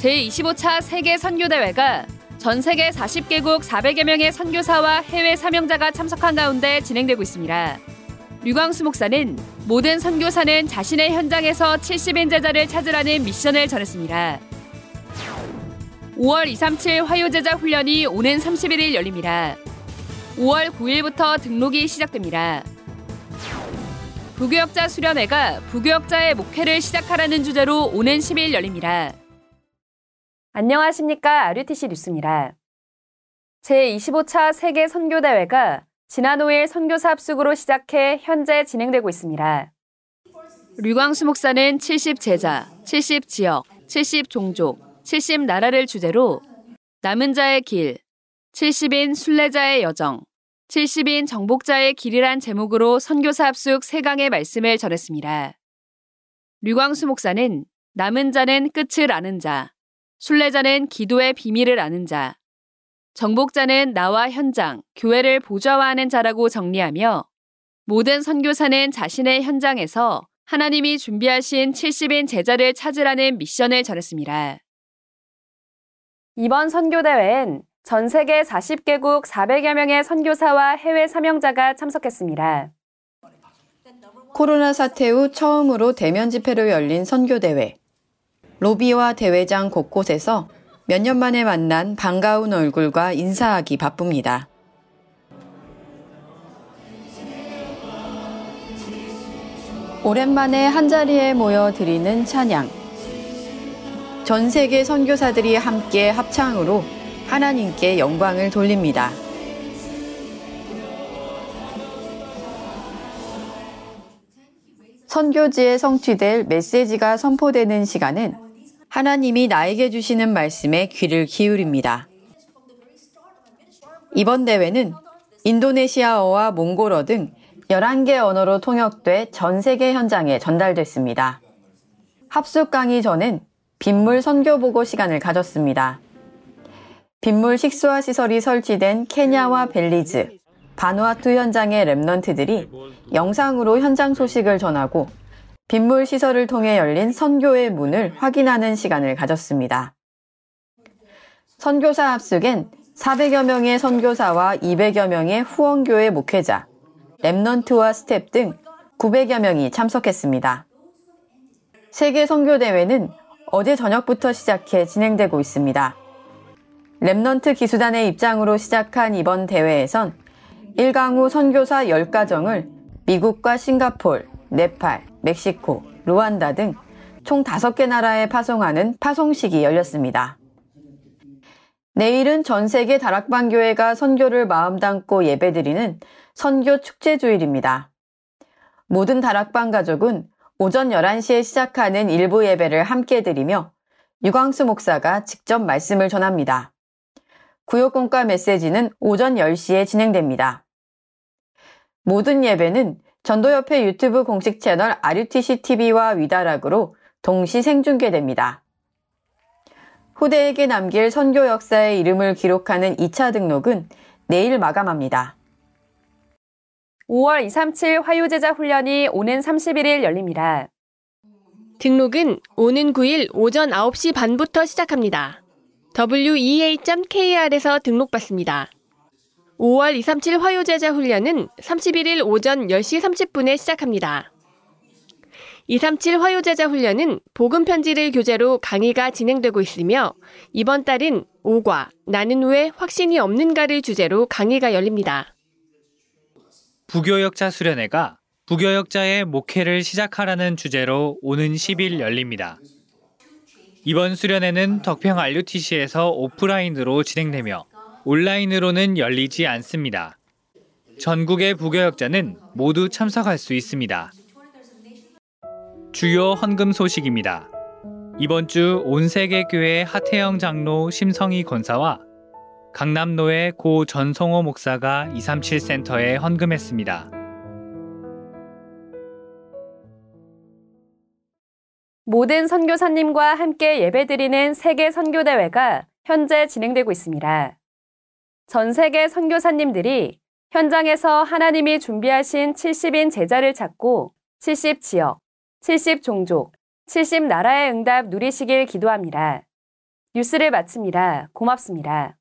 제25차 세계 선교대회가 전 세계 40개국 400여 명의 선교사와 해외 사명자가 참석한 가운데 진행되고 있습니다. 류광수 목사는 모든 선교사는 자신의 현장에서 70인 제자를 찾으라는 미션을 전했습니다. 5월 237 화요제자 훈련이 오는 31일 열립니다. 5월 9일부터 등록이 시작됩니다. 부교역자 수련회가 부교역자의 목회를 시작하라는 주제로 오는 10일 열립니다. 안녕하십니까. RUTC 뉴스입니다. 제25차 세계 선교대회가 지난 5일 선교사 합숙으로 시작해 현재 진행되고 있습니다. 류광수 목사는 70 제자, 70 지역, 70 종족, 70 나라를 주제로 남은 자의 길, 70인 순례자의 여정, 70인 정복자의 길이란 제목으로 선교사 합숙 3강의 말씀을 전했습니다. 류광수 목사는 남은 자는 끝을 아는 자, 순례자는 기도의 비밀을 아는 자, 정복자는 나와 현장, 교회를 보좌화하는 자라고 정리하며 모든 선교사는 자신의 현장에서 하나님이 준비하신 70인 제자를 찾으라는 미션을 전했습니다. 이번 선교대회엔 전 세계 40개국 400여 명의 선교사와 해외 사명자가 참석했습니다. 코로나 사태 후 처음으로 대면 집회로 열린 선교대회. 로비와 대회장 곳곳에서 몇 년 만에 만난 반가운 얼굴과 인사하기 바쁩니다. 오랜만에 한자리에 모여 드리는 찬양. 전 세계 선교사들이 함께 합창으로 하나님께 영광을 돌립니다. 선교지에 성취될 메시지가 선포되는 시간은 하나님이 나에게 주시는 말씀에 귀를 기울입니다. 이번 대회는 인도네시아어와 몽골어 등 11개 언어로 통역돼 전 세계 현장에 전달됐습니다. 합숙 강의 전엔 빗물 선교 보고 시간을 가졌습니다. 빗물 식수화 시설이 설치된 케냐와 벨리즈, 바누아투 현장의 remnant들이 영상으로 현장 소식을 전하고 빗물 시설을 통해 열린 선교의 문을 확인하는 시간을 가졌습니다. 선교사 합숙엔 400여 명의 선교사와 200여 명의 후원교회 목회자, remnant와 스태프 등 900여 명이 참석했습니다. 세계 선교대회는 어제 저녁부터 시작해 진행되고 있습니다. remnant 기수단의 입장으로 시작한 이번 대회에선 1강우 선교사 10가정을 미국과 싱가폴, 네팔, 멕시코, 르완다 등 총 5개 나라에 파송하는 파송식이 열렸습니다. 내일은 전 세계 다락방 교회가 선교를 마음 담고 예배드리는 선교 축제 주일입니다. 모든 다락방 가족은 오전 11시에 시작하는 1부 예배를 함께 드리며 유광수 목사가 직접 말씀을 전합니다. 구역공과 메시지는 오전 10시에 진행됩니다. 모든 예배는 전도협회 유튜브 공식 채널 RUTC TV와 위다락으로 동시 생중계됩니다. 후대에게 남길 선교 역사의 이름을 기록하는 2차 등록은 내일 마감합니다. 5월 237 화요제자 훈련이 오는 31일 열립니다. 등록은 오는 9일 오전 9시 반부터 시작합니다. wea.kr에서 등록받습니다. 5월 237 화요제자 훈련은 31일 오전 10시 30분에 시작합니다. 237 화요제자 훈련은 복음 편지를 교재로 강의가 진행되고 있으며 이번 달은 5과 나는 왜 확신이 없는가를 주제로 강의가 열립니다. 부교역자 수련회가 부교역자의 목회를 시작하라는 주제로 오는 10일 열립니다. 이번 수련회는 덕평 RUTC에서 오프라인으로 진행되며 온라인으로는 열리지 않습니다. 전국의 부교역자는 모두 참석할 수 있습니다. 주요 헌금 소식입니다. 이번 주 온세계교회 하태영 장로 심성희 권사와 강남노의 고 전성호 목사가 237 센터에 헌금했습니다. 모든 선교사님과 함께 예배드리는 세계 선교대회가 현재 진행되고 있습니다. 전 세계 선교사님들이 현장에서 하나님이 준비하신 70인 제자를 찾고 70 지역, 70 종족, 70 나라의 응답 누리시길 기도합니다. 뉴스를 마칩니다. 고맙습니다.